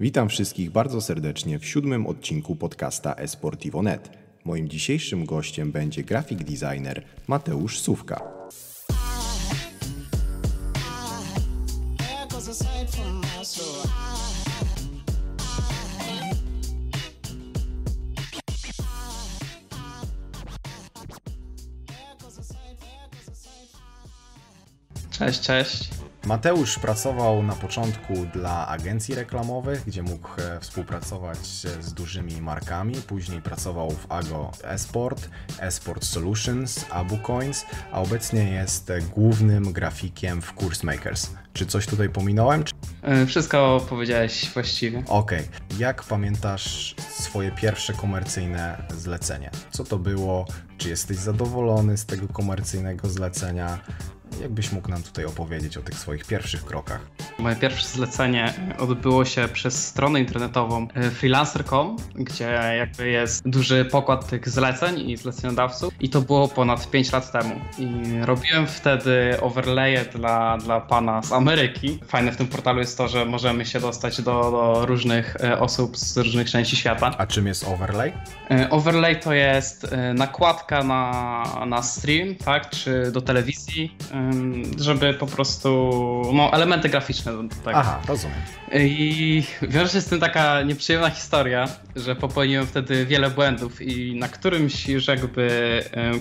Witam wszystkich bardzo serdecznie w siódmym odcinku podcasta eSportivo.net. Moim dzisiejszym gościem będzie grafik designer Mateusz Sówka. Cześć, cześć. Mateusz pracował na początku dla agencji reklamowych, gdzie mógł e, współpracować z dużymi markami. Później pracował w Ago Esport, Esport Solutions, AbuCoins, a obecnie jest głównym grafikiem w Coursmakers. Czy coś tutaj pominąłem? E, Wszystko powiedziałeś właściwie. Okej. Jak pamiętasz swoje pierwsze komercyjne zlecenie? Co to było? Czy jesteś zadowolony z tego komercyjnego zlecenia? Jakbyś mógł nam tutaj opowiedzieć o tych swoich pierwszych krokach? Moje pierwsze zlecenie odbyło się przez stronę internetową e, freelancer.com, gdzie jakby jest duży pokład tych zleceń i zleceniodawców i to było ponad 5 lat temu. I robiłem wtedy overlaye dla, dla pana z Ameryki. Fajne w tym portalu jest to, że możemy się dostać do, do różnych e, osób z różnych części świata. A czym jest overlay? E, Overlay to jest nakładka na, na stream, tak, czy do telewizji, żeby po prostu, no, elementy graficzne do tego. Aha, rozumiem. I wiąże się z tym taka nieprzyjemna historia, że popełniłem wtedy wiele błędów i na którymś już jakby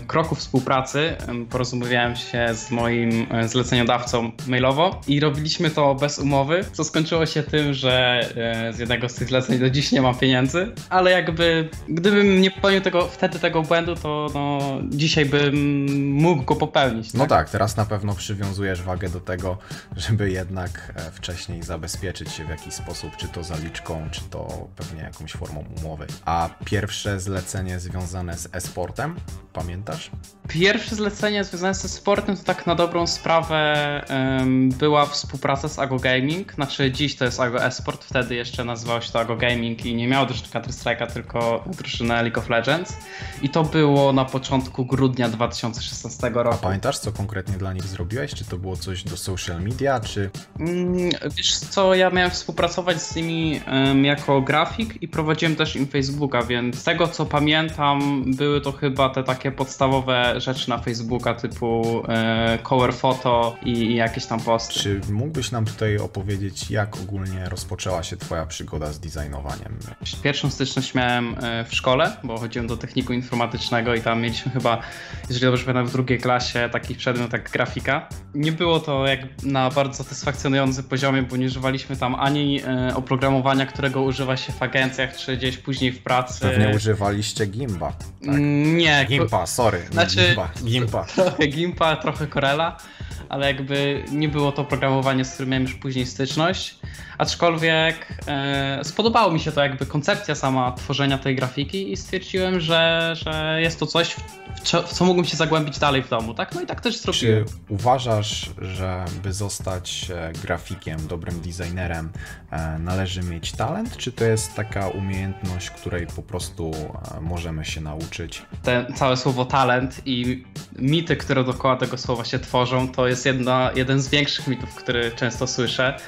kroku współpracy em, porozumiewałem się z moim zleceniodawcą mailowo i robiliśmy to bez umowy, co skończyło się tym, że e, z jednego z tych zleceń do dziś nie mam pieniędzy, ale jakby gdybym nie popełnił tego, wtedy tego błędu, to no, dzisiaj bym mógł go popełnić. No tak, teraz na pewno przywiązujesz wagę do tego, żeby jednak e, wcześniej zabezpieczyć się w jakiś sposób, czy to zaliczką, czy to pewnie jakąś formą umowy. A pierwsze zlecenie związane z e-sportem, pamiętasz? Pierwsze zlecenie związane ze sportem to tak na dobrą sprawę em, była współpraca z Ago Gaming. Znaczy dziś to jest Ago Esport, wtedy jeszcze nazywało się to Ago Gaming i nie miało drużyny Counter Strike'a, tylko drużynę League of Legends. I to było na początku grudnia 2016 A roku. pamiętasz, co konkretnie dla nich zrobiłeś? Czy to było coś do social media, czy... Mm, Wiesz co, ja miałem współpracować z nimi em, jako grafik i prowadziłem też im Facebooka, więc z tego co pamiętam były to chyba te takie podstawowe rzeczy na Facebooka typu e, cover photo i, i jakieś tam posty. Czy mógłbyś nam tutaj opowiedzieć, jak ogólnie rozpoczęła się Twoja przygoda z designowaniem? Pierwszą styczność miałem e, w szkole, bo chodziłem do techniku informatycznego i tam mieliśmy chyba, jeżeli dobrze pamiętam, w drugiej klasie taki przedmiot jak grafika. Nie było to jak na bardzo satysfakcjonującym poziomie, bo nie używaliśmy tam ani e, oprogramowania, którego używa się w agencjach, czy gdzieś później w pracy. Pewnie używaliście Gimba. Tak? Mm, Nie, Gimpa, sorry. Znaczy- Gimba. Gimpa. trochę Gimpa, trochę Corella, ale jakby nie było to oprogramowanie, z którym miałem już później styczność. Aczkolwiek e, spodobało mi się to jakby koncepcja sama tworzenia tej grafiki i stwierdziłem, że, że jest to coś, w, w, co, mógłbym się zagłębić dalej w domu, tak? No i tak też zrobiłem. Czy uważasz, że by zostać e, grafikiem, dobrym designerem, e, należy mieć talent, czy to jest taka umiejętność, której po prostu e, możemy się nauczyć? Te całe słowo talent i mity, które dookoła tego słowa się tworzą, to jest jedna, jeden z większych mitów, który często słyszę,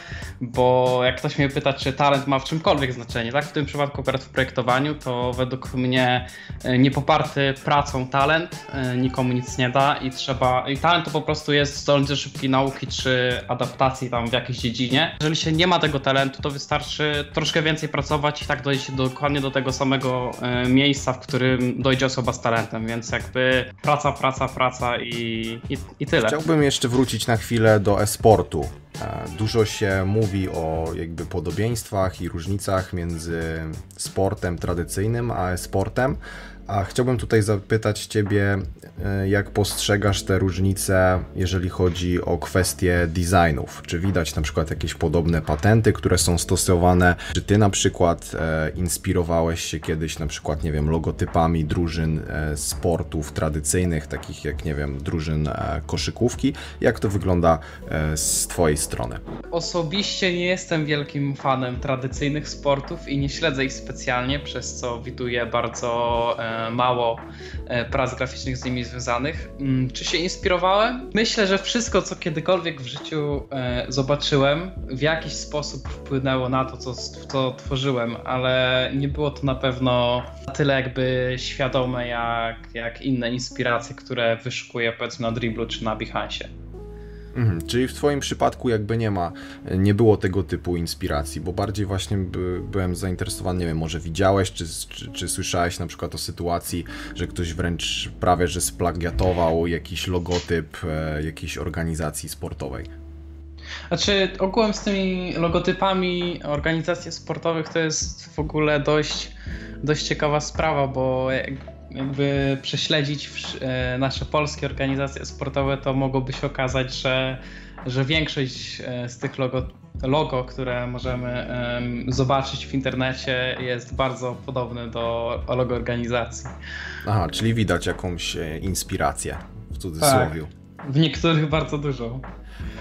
bo jak ktoś mnie pyta, czy talent ma w czymkolwiek znaczenie, tak? W tym przypadku akurat w projektowaniu, to według mnie e, niepoparty pracą talent e, nikomu nic nie da i trzeba, i talent to po prostu jest zdolność do szybkiej nauki czy adaptacji tam w jakiejś dziedzinie. Jeżeli się nie ma tego talentu, to wystarczy troszkę więcej pracować i tak dojść dokładnie do tego samego e, miejsca, w którym dojdzie osoba z talentem, więc jakby praca, praca, praca i, i, i tyle. Chciałbym jeszcze wrócić na chwilę do e-sportu. E, Dużo się mówi o jakby podobieństwach i różnicach między sportem tradycyjnym a e-sportem. A chciałbym tutaj zapytać Ciebie, e, jak postrzegasz te różnice, jeżeli chodzi o kwestie designów? Czy widać na przykład jakieś podobne patenty, które są stosowane? Czy Ty na przykład e, inspirowałeś się kiedyś na przykład, nie wiem, logotypami drużyn e, sportów tradycyjnych, takich jak, nie wiem, drużyn koszykówki? Jak to wygląda z Twojej strony? Osobiście nie jestem wielkim fanem tradycyjnych sportów i nie śledzę ich specjalnie, przez co widuję bardzo mało e, prac graficznych z nimi związanych. Mm, czy się inspirowałem? Myślę, że wszystko, co kiedykolwiek w życiu e, zobaczyłem, w jakiś sposób wpłynęło na to, co, co tworzyłem, ale nie było to na pewno na tyle jakby świadome, jak, jak inne inspiracje, które wyszukuję powiedzmy na Dribblu czy na Behance. Mhm, czyli w Twoim przypadku jakby nie ma, nie było tego typu inspiracji, bo bardziej właśnie by, byłem zainteresowany, nie wiem, może widziałeś, czy, czy, czy, słyszałeś na przykład o sytuacji, że ktoś wręcz prawie, że splagiatował jakiś logotyp e, jakiejś organizacji sportowej. Znaczy, ogółem z tymi logotypami organizacji sportowych to jest w ogóle dość, dość ciekawa sprawa, bo jakby prześledzić e, nasze polskie organizacje sportowe, to mogłoby się okazać, że, że większość e, z tych logo, logo, które możemy zobaczyć w internecie, jest bardzo podobne do logo organizacji. Aha, czyli widać jakąś e, inspirację w cudzysłowie. Tak, w niektórych bardzo dużo.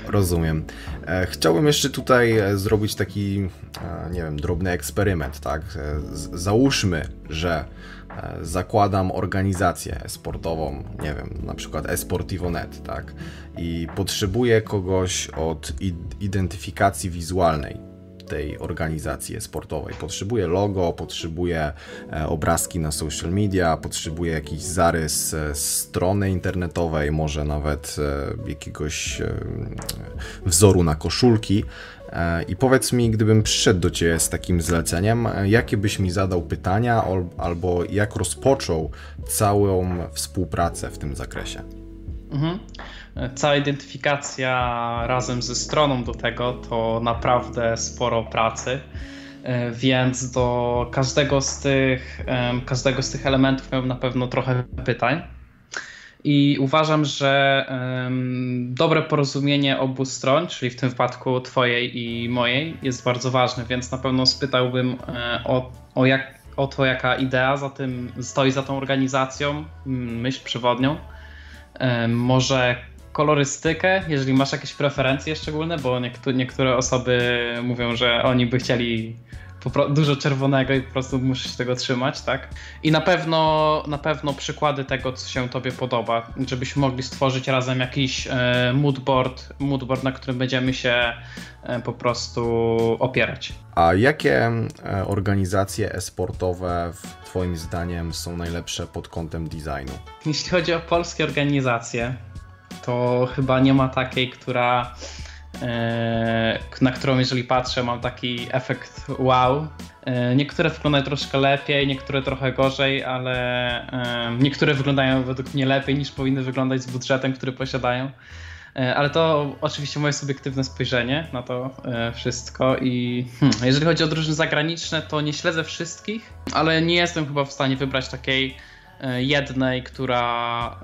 Rozumiem. Chciałbym jeszcze tutaj zrobić taki, nie wiem, drobny eksperyment, tak? Załóżmy, że zakładam organizację sportową, nie wiem, na przykład eSportivo.net, tak? I potrzebuję kogoś od identyfikacji wizualnej tej organizacji sportowej. Potrzebuję logo, potrzebuję e, obrazki na social media, potrzebuję jakiś zarys e, strony internetowej, może nawet jakiegoś wzoru na koszulki. I powiedz mi, gdybym przyszedł do Ciebie z takim zleceniem, jakie byś mi zadał pytania albo jak rozpoczął całą współpracę w tym zakresie? Mhm. Cała identyfikacja razem ze stroną do tego to naprawdę sporo pracy, e, więc do każdego z tych, każdego z tych elementów miałem na pewno trochę pytań. I uważam, że dobre porozumienie obu stron, czyli w tym wypadku Twojej i mojej, jest bardzo ważne, więc na pewno spytałbym e, o, o, jak, o to, jaka idea za tym stoi za tą organizacją, myśl przewodnią. E, może kolorystykę, jeżeli masz jakieś preferencje szczególne, bo niektóre osoby mówią, że oni by chcieli dużo czerwonego i po prostu musisz tego trzymać, tak? I na pewno, na pewno przykłady tego, co się tobie podoba, żebyśmy mogli stworzyć razem jakiś e, moodboard, moodboard, na którym będziemy się e, po prostu opierać. A jakie e, organizacje e-sportowe twoim zdaniem są najlepsze pod kątem designu? Jeśli chodzi o polskie organizacje, to chyba nie ma takiej, która na którą jeżeli patrzę mam taki efekt wow. E, niektóre wyglądają troszkę lepiej, niektóre trochę gorzej, ale e, niektóre wyglądają według mnie lepiej niż powinny wyglądać z budżetem, który posiadają. Ale to oczywiście moje subiektywne spojrzenie na to wszystko i hmm, jeżeli chodzi o drużyny zagraniczne, to nie śledzę wszystkich, ale nie jestem chyba w stanie wybrać takiej E, jednej, która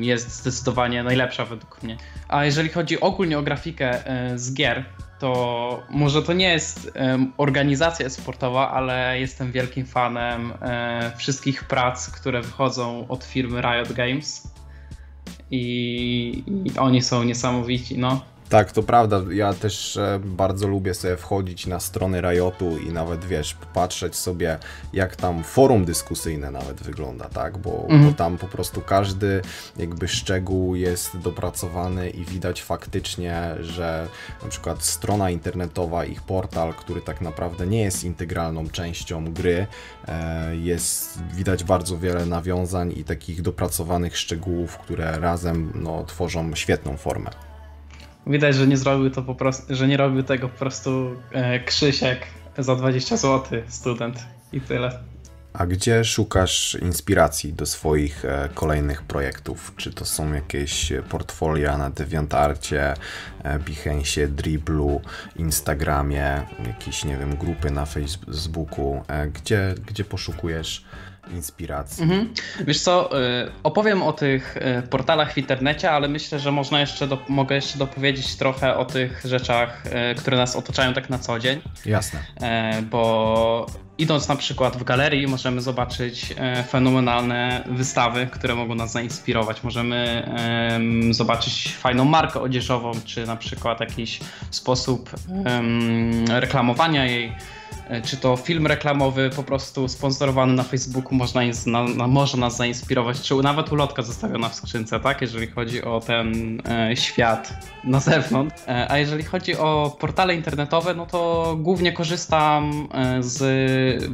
jest zdecydowanie najlepsza według mnie. A jeżeli chodzi ogólnie o grafikę e, z gier, to może to nie jest organizacja sportowa, ale jestem wielkim fanem e, wszystkich prac, które wychodzą od firmy Riot Games. I, i oni są niesamowici. No, tak, to prawda. Ja też e, bardzo lubię sobie wchodzić na strony Riotu i nawet, wiesz, patrzeć sobie, jak tam forum dyskusyjne nawet wygląda, tak? Bo, mhm. bo tam po prostu każdy jakby szczegół jest dopracowany i widać faktycznie, że na przykład strona internetowa, ich portal, który tak naprawdę nie jest integralną częścią gry, e, jest widać bardzo wiele nawiązań i takich dopracowanych szczegółów, które razem no, tworzą świetną formę. Widać, że nie zrobił to po prostu, że nie robił tego po prostu e, Krzysiek za 20 zł, student i tyle. A gdzie szukasz inspiracji do swoich e, kolejnych projektów? Czy to są jakieś portfolia na DeviantArcie, e, Behance, Dribblu, Instagramie, jakieś, nie wiem, grupy na Facebooku? E, gdzie, gdzie poszukujesz inspiracji. Mhm. Wiesz co, opowiem o tych portalach w internecie, ale myślę, że można jeszcze do, mogę jeszcze dopowiedzieć trochę o tych rzeczach, które nas otaczają tak na co dzień. Jasne. Bo idąc na przykład w galerii, możemy zobaczyć e, fenomenalne wystawy, które mogą nas zainspirować. Możemy zobaczyć fajną markę odzieżową, czy na przykład jakiś sposób reklamowania jej czy to film reklamowy po prostu sponsorowany na Facebooku można, na, na, może nas zainspirować, czy nawet ulotka zostawiona w skrzynce, tak, jeżeli chodzi o ten e, świat na zewnątrz. E, a jeżeli chodzi o portale internetowe, no to głównie korzystam e, z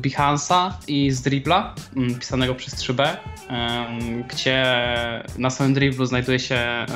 Behance'a i z Dribbla, pisanego przez 3B, e, gdzie na samym Dribblu znajduje się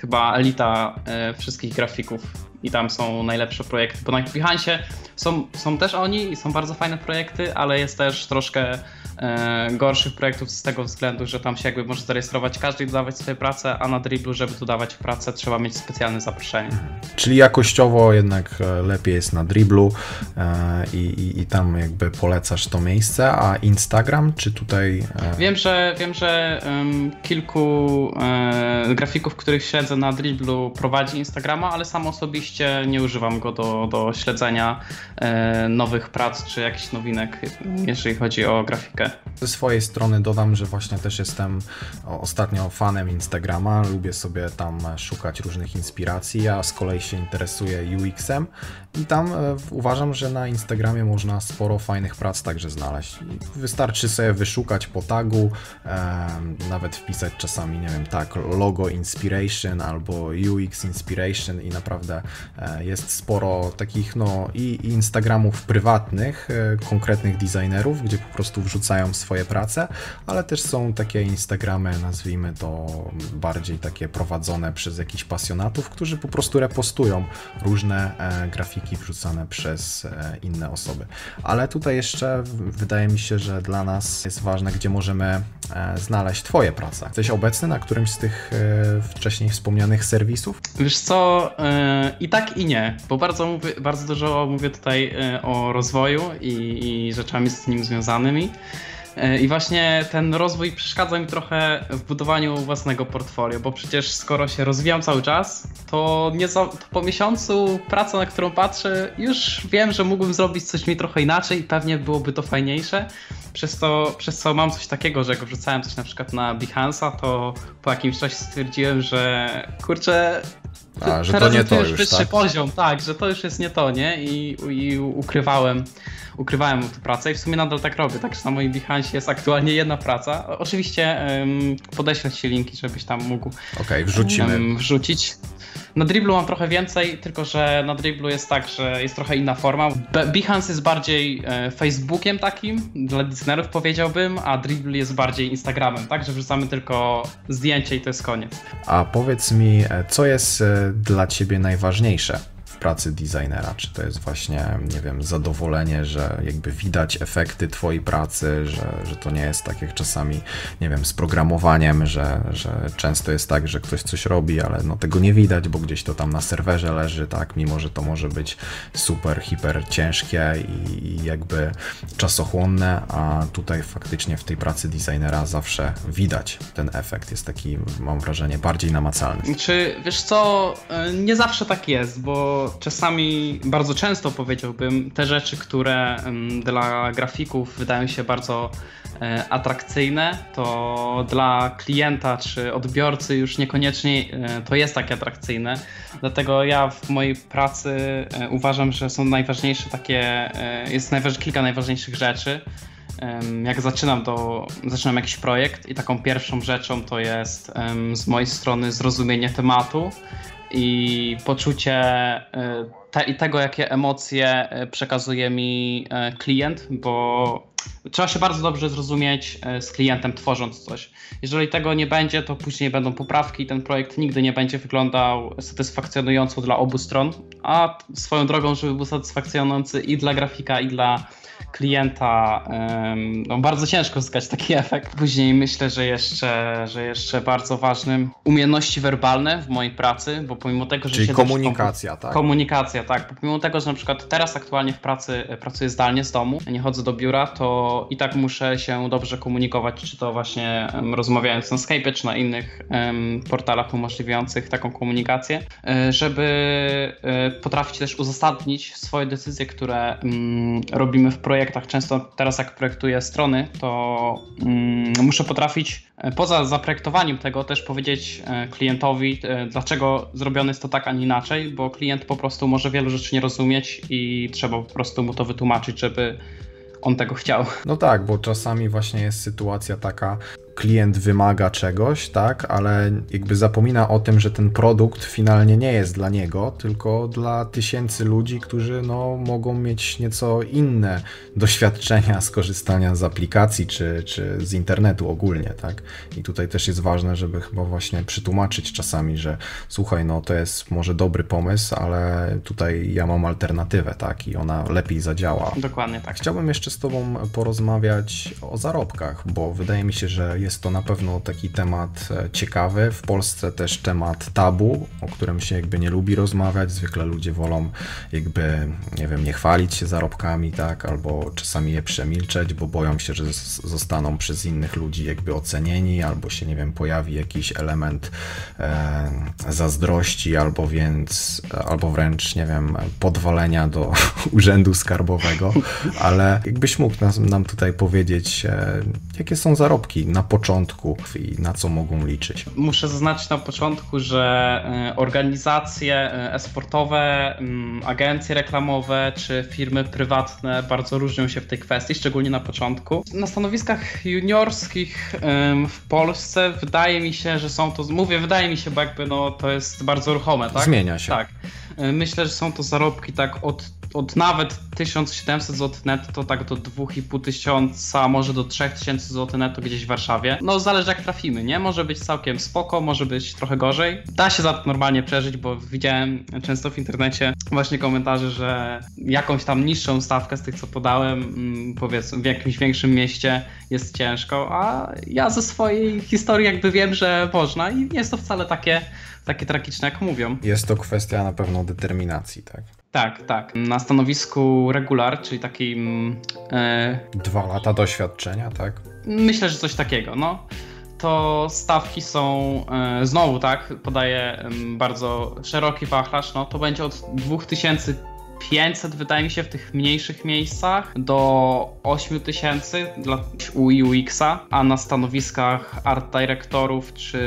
chyba elita e, wszystkich grafików i tam są najlepsze projekty, bo na Behance są, są też oni i są bardzo fajne projekty, ale jest też troszkę e, gorszych projektów z tego względu, że tam się jakby może zarejestrować każdy i dodawać swoje pracę, a na Dribblu, żeby dodawać pracę, trzeba mieć specjalne zaproszenie. Czyli jakościowo jednak e, lepiej jest na Dribblu e, i, i, i, tam jakby polecasz to miejsce, a Instagram, czy tutaj... E... Wiem, że wiem, że um, kilku e, grafików, których śledzę na Dribblu prowadzi Instagrama, ale sam osobiście nie używam go do, do śledzenia E, nowych prac czy jakichś nowinek, jeżeli chodzi o grafikę. Ze swojej strony dodam, że właśnie też jestem ostatnio fanem Instagrama, lubię sobie tam szukać różnych inspiracji, ja z kolei się interesuję UX-em i tam e, uważam, że na Instagramie można sporo fajnych prac także znaleźć. Wystarczy sobie wyszukać po tagu, nawet wpisać czasami, nie wiem, tak, logo inspiration albo UX inspiration i naprawdę e, jest sporo takich, no i Instagramów prywatnych, e, konkretnych designerów, gdzie po prostu wrzucają swoje prace, ale też są takie Instagramy, nazwijmy to bardziej takie prowadzone przez jakichś pasjonatów, którzy po prostu repostują różne grafiki wrzucane przez e, inne osoby. Ale tutaj jeszcze wydaje mi się, że dla nas jest ważne, gdzie możemy e, znaleźć Twoje prace. Jesteś obecny na którymś z tych e, wcześniej wspomnianych serwisów? Wiesz co, i tak i nie, bo bardzo, mówię, bardzo dużo mówię tutaj o rozwoju i, i rzeczami z nim związanymi. I właśnie ten rozwój przeszkadza mi trochę w budowaniu własnego portfolio, bo przecież skoro się rozwijam cały czas, to, nie za, to po miesiącu pracy, na którą patrzę, już wiem, że mógłbym zrobić coś mi trochę inaczej i pewnie byłoby to fajniejsze. Przez to, przez co mam coś takiego, że jak wrzucałem coś na przykład na Behance'a, to po jakimś czasie stwierdziłem, że kurczę, a, że to nie to już, wyższy tak? poziom, tak, że to już jest nie to, nie? I, i ukrywałem ukrywałem tę pracę i w sumie nadal tak robię. Także na moim Behance jest aktualnie jedna praca. Oczywiście um, podeślę ci linki, żebyś tam mógł okay, wrzucimy. Um, wrzucić. Na driblu mam trochę więcej, tylko że na driblu jest tak, że jest trochę inna forma. Behance jest bardziej e, Facebookiem takim, dla designerów powiedziałbym, a dribble jest bardziej Instagramem, tak? Że wrzucamy tylko zdjęcie i to jest koniec. A powiedz mi, e, co jest e, dla ciebie najważniejsze pracy designera? Czy to jest właśnie, nie wiem, zadowolenie, że jakby widać efekty Twojej pracy, że, że to nie jest tak jak czasami, nie wiem, z programowaniem, że, że często jest tak, że ktoś coś robi, ale no tego nie widać, bo gdzieś to tam na serwerze leży, tak, mimo że to może być super, hiper ciężkie i, i jakby czasochłonne, a tutaj faktycznie w tej pracy designera zawsze widać ten efekt. Jest taki, mam wrażenie, bardziej namacalny. Czy wiesz co, nie zawsze tak jest, bo czasami, bardzo często powiedziałbym, te rzeczy, które dla grafików wydają się bardzo e, atrakcyjne, to dla klienta czy odbiorcy już niekoniecznie e, to jest takie atrakcyjne. Dlatego ja w mojej pracy e, uważam, że są najważniejsze takie, jest najważ, kilka najważniejszych rzeczy. Jak zaczynam, to zaczynam jakiś projekt i taką pierwszą rzeczą to jest z mojej strony zrozumienie tematu, i poczucie te, i tego, jakie emocje e, przekazuje mi e, klient, bo trzeba się bardzo dobrze zrozumieć z klientem, tworząc coś. Jeżeli tego nie będzie, to później będą poprawki i ten projekt nigdy nie będzie wyglądał satysfakcjonująco dla obu stron, a swoją drogą, żeby był satysfakcjonujący i dla grafika, i dla klienta no, bardzo ciężko uzyskać taki efekt. Później myślę, że jeszcze, że jeszcze bardzo ważnym umiejętności werbalne w mojej pracy, bo pomimo tego, że Czyli komunikacja, tak? Komunikacja, tak. Bo pomimo tego, że na przykład teraz aktualnie w pracy pracuję zdalnie z domu, nie chodzę do biura, to i tak muszę się dobrze komunikować, czy to właśnie rozmawiając na Skype, czy na innych portalach umożliwiających taką komunikację, e, żeby e, potrafić też uzasadnić swoje decyzje, które um, robimy w projektach, często teraz jak projektuję strony, to mm, muszę potrafić e, poza zaprojektowaniem tego też powiedzieć klientowi, dlaczego zrobione jest to tak, a nie inaczej, bo klient po prostu może wielu rzeczy nie rozumieć i trzeba po prostu mu to wytłumaczyć, żeby on tego chciał. No tak, bo czasami właśnie jest sytuacja taka, klient wymaga czegoś, tak, ale jakby zapomina o tym, że ten produkt finalnie nie jest dla niego, tylko dla tysięcy ludzi, którzy no, mogą mieć nieco inne doświadczenia skorzystania z aplikacji czy, czy z internetu ogólnie, tak. I tutaj też jest ważne, żeby chyba właśnie przytłumaczyć czasami, że słuchaj, no to jest może dobry pomysł, ale tutaj ja mam alternatywę, tak, i ona lepiej zadziała. Dokładnie tak. Chciałbym jeszcze z Tobą porozmawiać o zarobkach, bo wydaje mi się, że jest to na pewno taki temat e, ciekawy. W Polsce też temat tabu, o którym się jakby nie lubi rozmawiać. Zwykle ludzie wolą jakby, nie wiem, nie chwalić się zarobkami, tak, albo czasami je przemilczeć, bo boją się, że zostaną przez innych ludzi jakby ocenieni, albo się, nie wiem, pojawi jakiś element e, zazdrości, albo więc, albo wręcz, nie wiem, podwalenia do urzędu skarbowego, ale jakbyś mógł nam, nam tutaj powiedzieć, e, jakie są zarobki na początku i na co mogą liczyć? Muszę zaznaczyć na początku, że e, organizacje e, e-sportowe, mm, agencje reklamowe czy firmy prywatne bardzo różnią się w tej kwestii, szczególnie na początku. Na stanowiskach juniorskich w Polsce wydaje mi się, że są to, mówię wydaje mi się, bo jakby no, to jest bardzo ruchome, tak? Zmienia się. Tak. E, myślę, że są to zarobki tak od od nawet 1700 zł netto tak do 2500, może do 3000 zł netto gdzieś w Warszawie. No zależy jak trafimy, nie? Może być całkiem spoko, może być trochę gorzej. Da się za to normalnie przeżyć, bo widziałem często w internecie właśnie komentarze, że jakąś tam niższą stawkę z tych co podałem, mm, powiedzmy w jakimś większym mieście jest ciężko, a ja ze swojej historii jakby wiem, że można i nie jest to wcale takie takie tragiczne, jak mówią. Jest to kwestia na pewno determinacji, tak? Tak, tak. Na stanowisku regular, czyli takim. E... Dwa lata doświadczenia, tak? Myślę, że coś takiego, no. To stawki są e, znowu, tak, podaję bardzo szeroki wachlarz, no to będzie od 2000 500 wydaje mi się w tych mniejszych miejscach do 8000 dla UI UX-a, a na stanowiskach art dyrektorów czy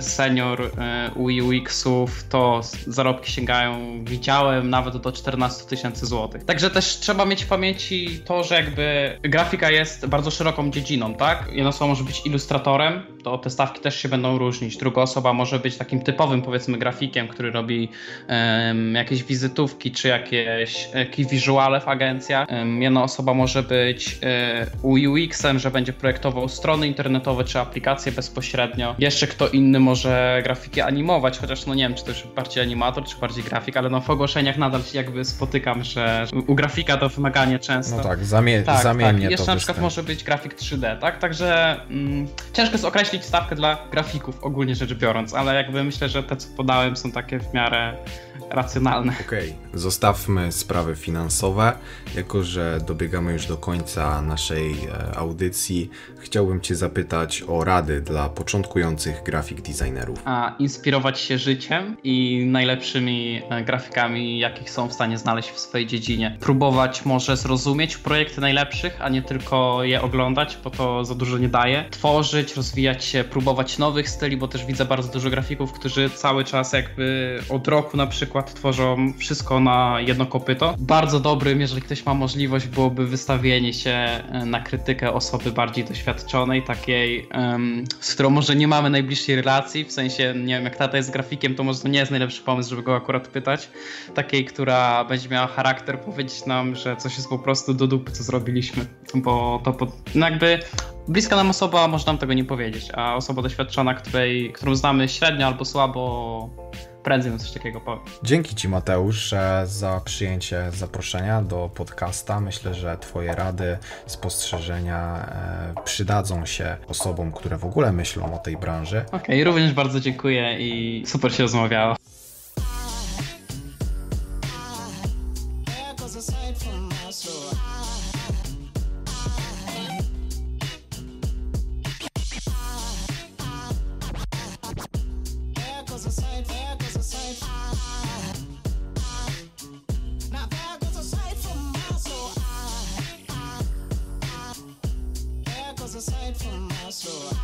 senior e, UI UX-ów to zarobki sięgają, widziałem nawet do 14 tysięcy złotych. Także też trzeba mieć w pamięci to, że jakby grafika jest bardzo szeroką dziedziną, tak? Jedna osoba może być ilustratorem, to te stawki też się będą różnić. Druga osoba może być takim typowym powiedzmy grafikiem, który robi um, jakieś wizytówki czy jakieś jakieś key visuale w agencjach. Jedna osoba może być e, UX-em, że będzie projektował strony internetowe czy aplikacje bezpośrednio. Jeszcze kto inny może grafiki animować, chociaż no nie wiem, czy to już bardziej animator, czy bardziej grafik, ale no w ogłoszeniach nadal się jakby spotykam, że u grafika to wymaganie często. No tak, zamie tak, zamiennie tak. Jeszcze to na przykład może być grafik 3D, tak? Także mm, ciężko jest określić stawkę dla grafików ogólnie rzecz biorąc, ale jakby myślę, że te co podałem są takie w miarę racjonalne. Okej, okay. zostawmy sprawy finansowe. Jako, że dobiegamy już do końca naszej e, audycji, chciałbym Cię zapytać o rady dla początkujących grafik designerów. A inspirować się życiem i najlepszymi e, grafikami, jakich są w stanie znaleźć w swojej dziedzinie. Próbować może zrozumieć projekty najlepszych, a nie tylko je oglądać, bo to za dużo nie daje. Tworzyć, rozwijać się, próbować nowych styli, bo też widzę bardzo dużo grafików, którzy cały czas jakby od roku na przykład tworzą wszystko na jedno kopyto. Bardzo dobrym, jeżeli ktoś ma możliwość, byłoby wystawienie się e, na krytykę osoby bardziej doświadczonej, takiej, z którą może nie mamy najbliższej relacji, w sensie, nie wiem, jak tata jest grafikiem, to może to nie jest najlepszy pomysł, żeby go akurat pytać. Takiej, która będzie miała charakter powiedzieć nam, że coś jest po prostu do dupy, co zrobiliśmy, bo to po, no jakby bliska nam osoba może nam tego nie powiedzieć, a osoba doświadczona, której, którą znamy średnio albo słabo, prędzej coś takiego powiem. Dzięki Ci Mateusz za przyjęcie zaproszenia do podcasta. Myślę, że Twoje rady, spostrzeżenia e, przydadzą się osobom, które w ogóle myślą o tej branży. Okej, okay, również bardzo dziękuję i super się rozmawiało. so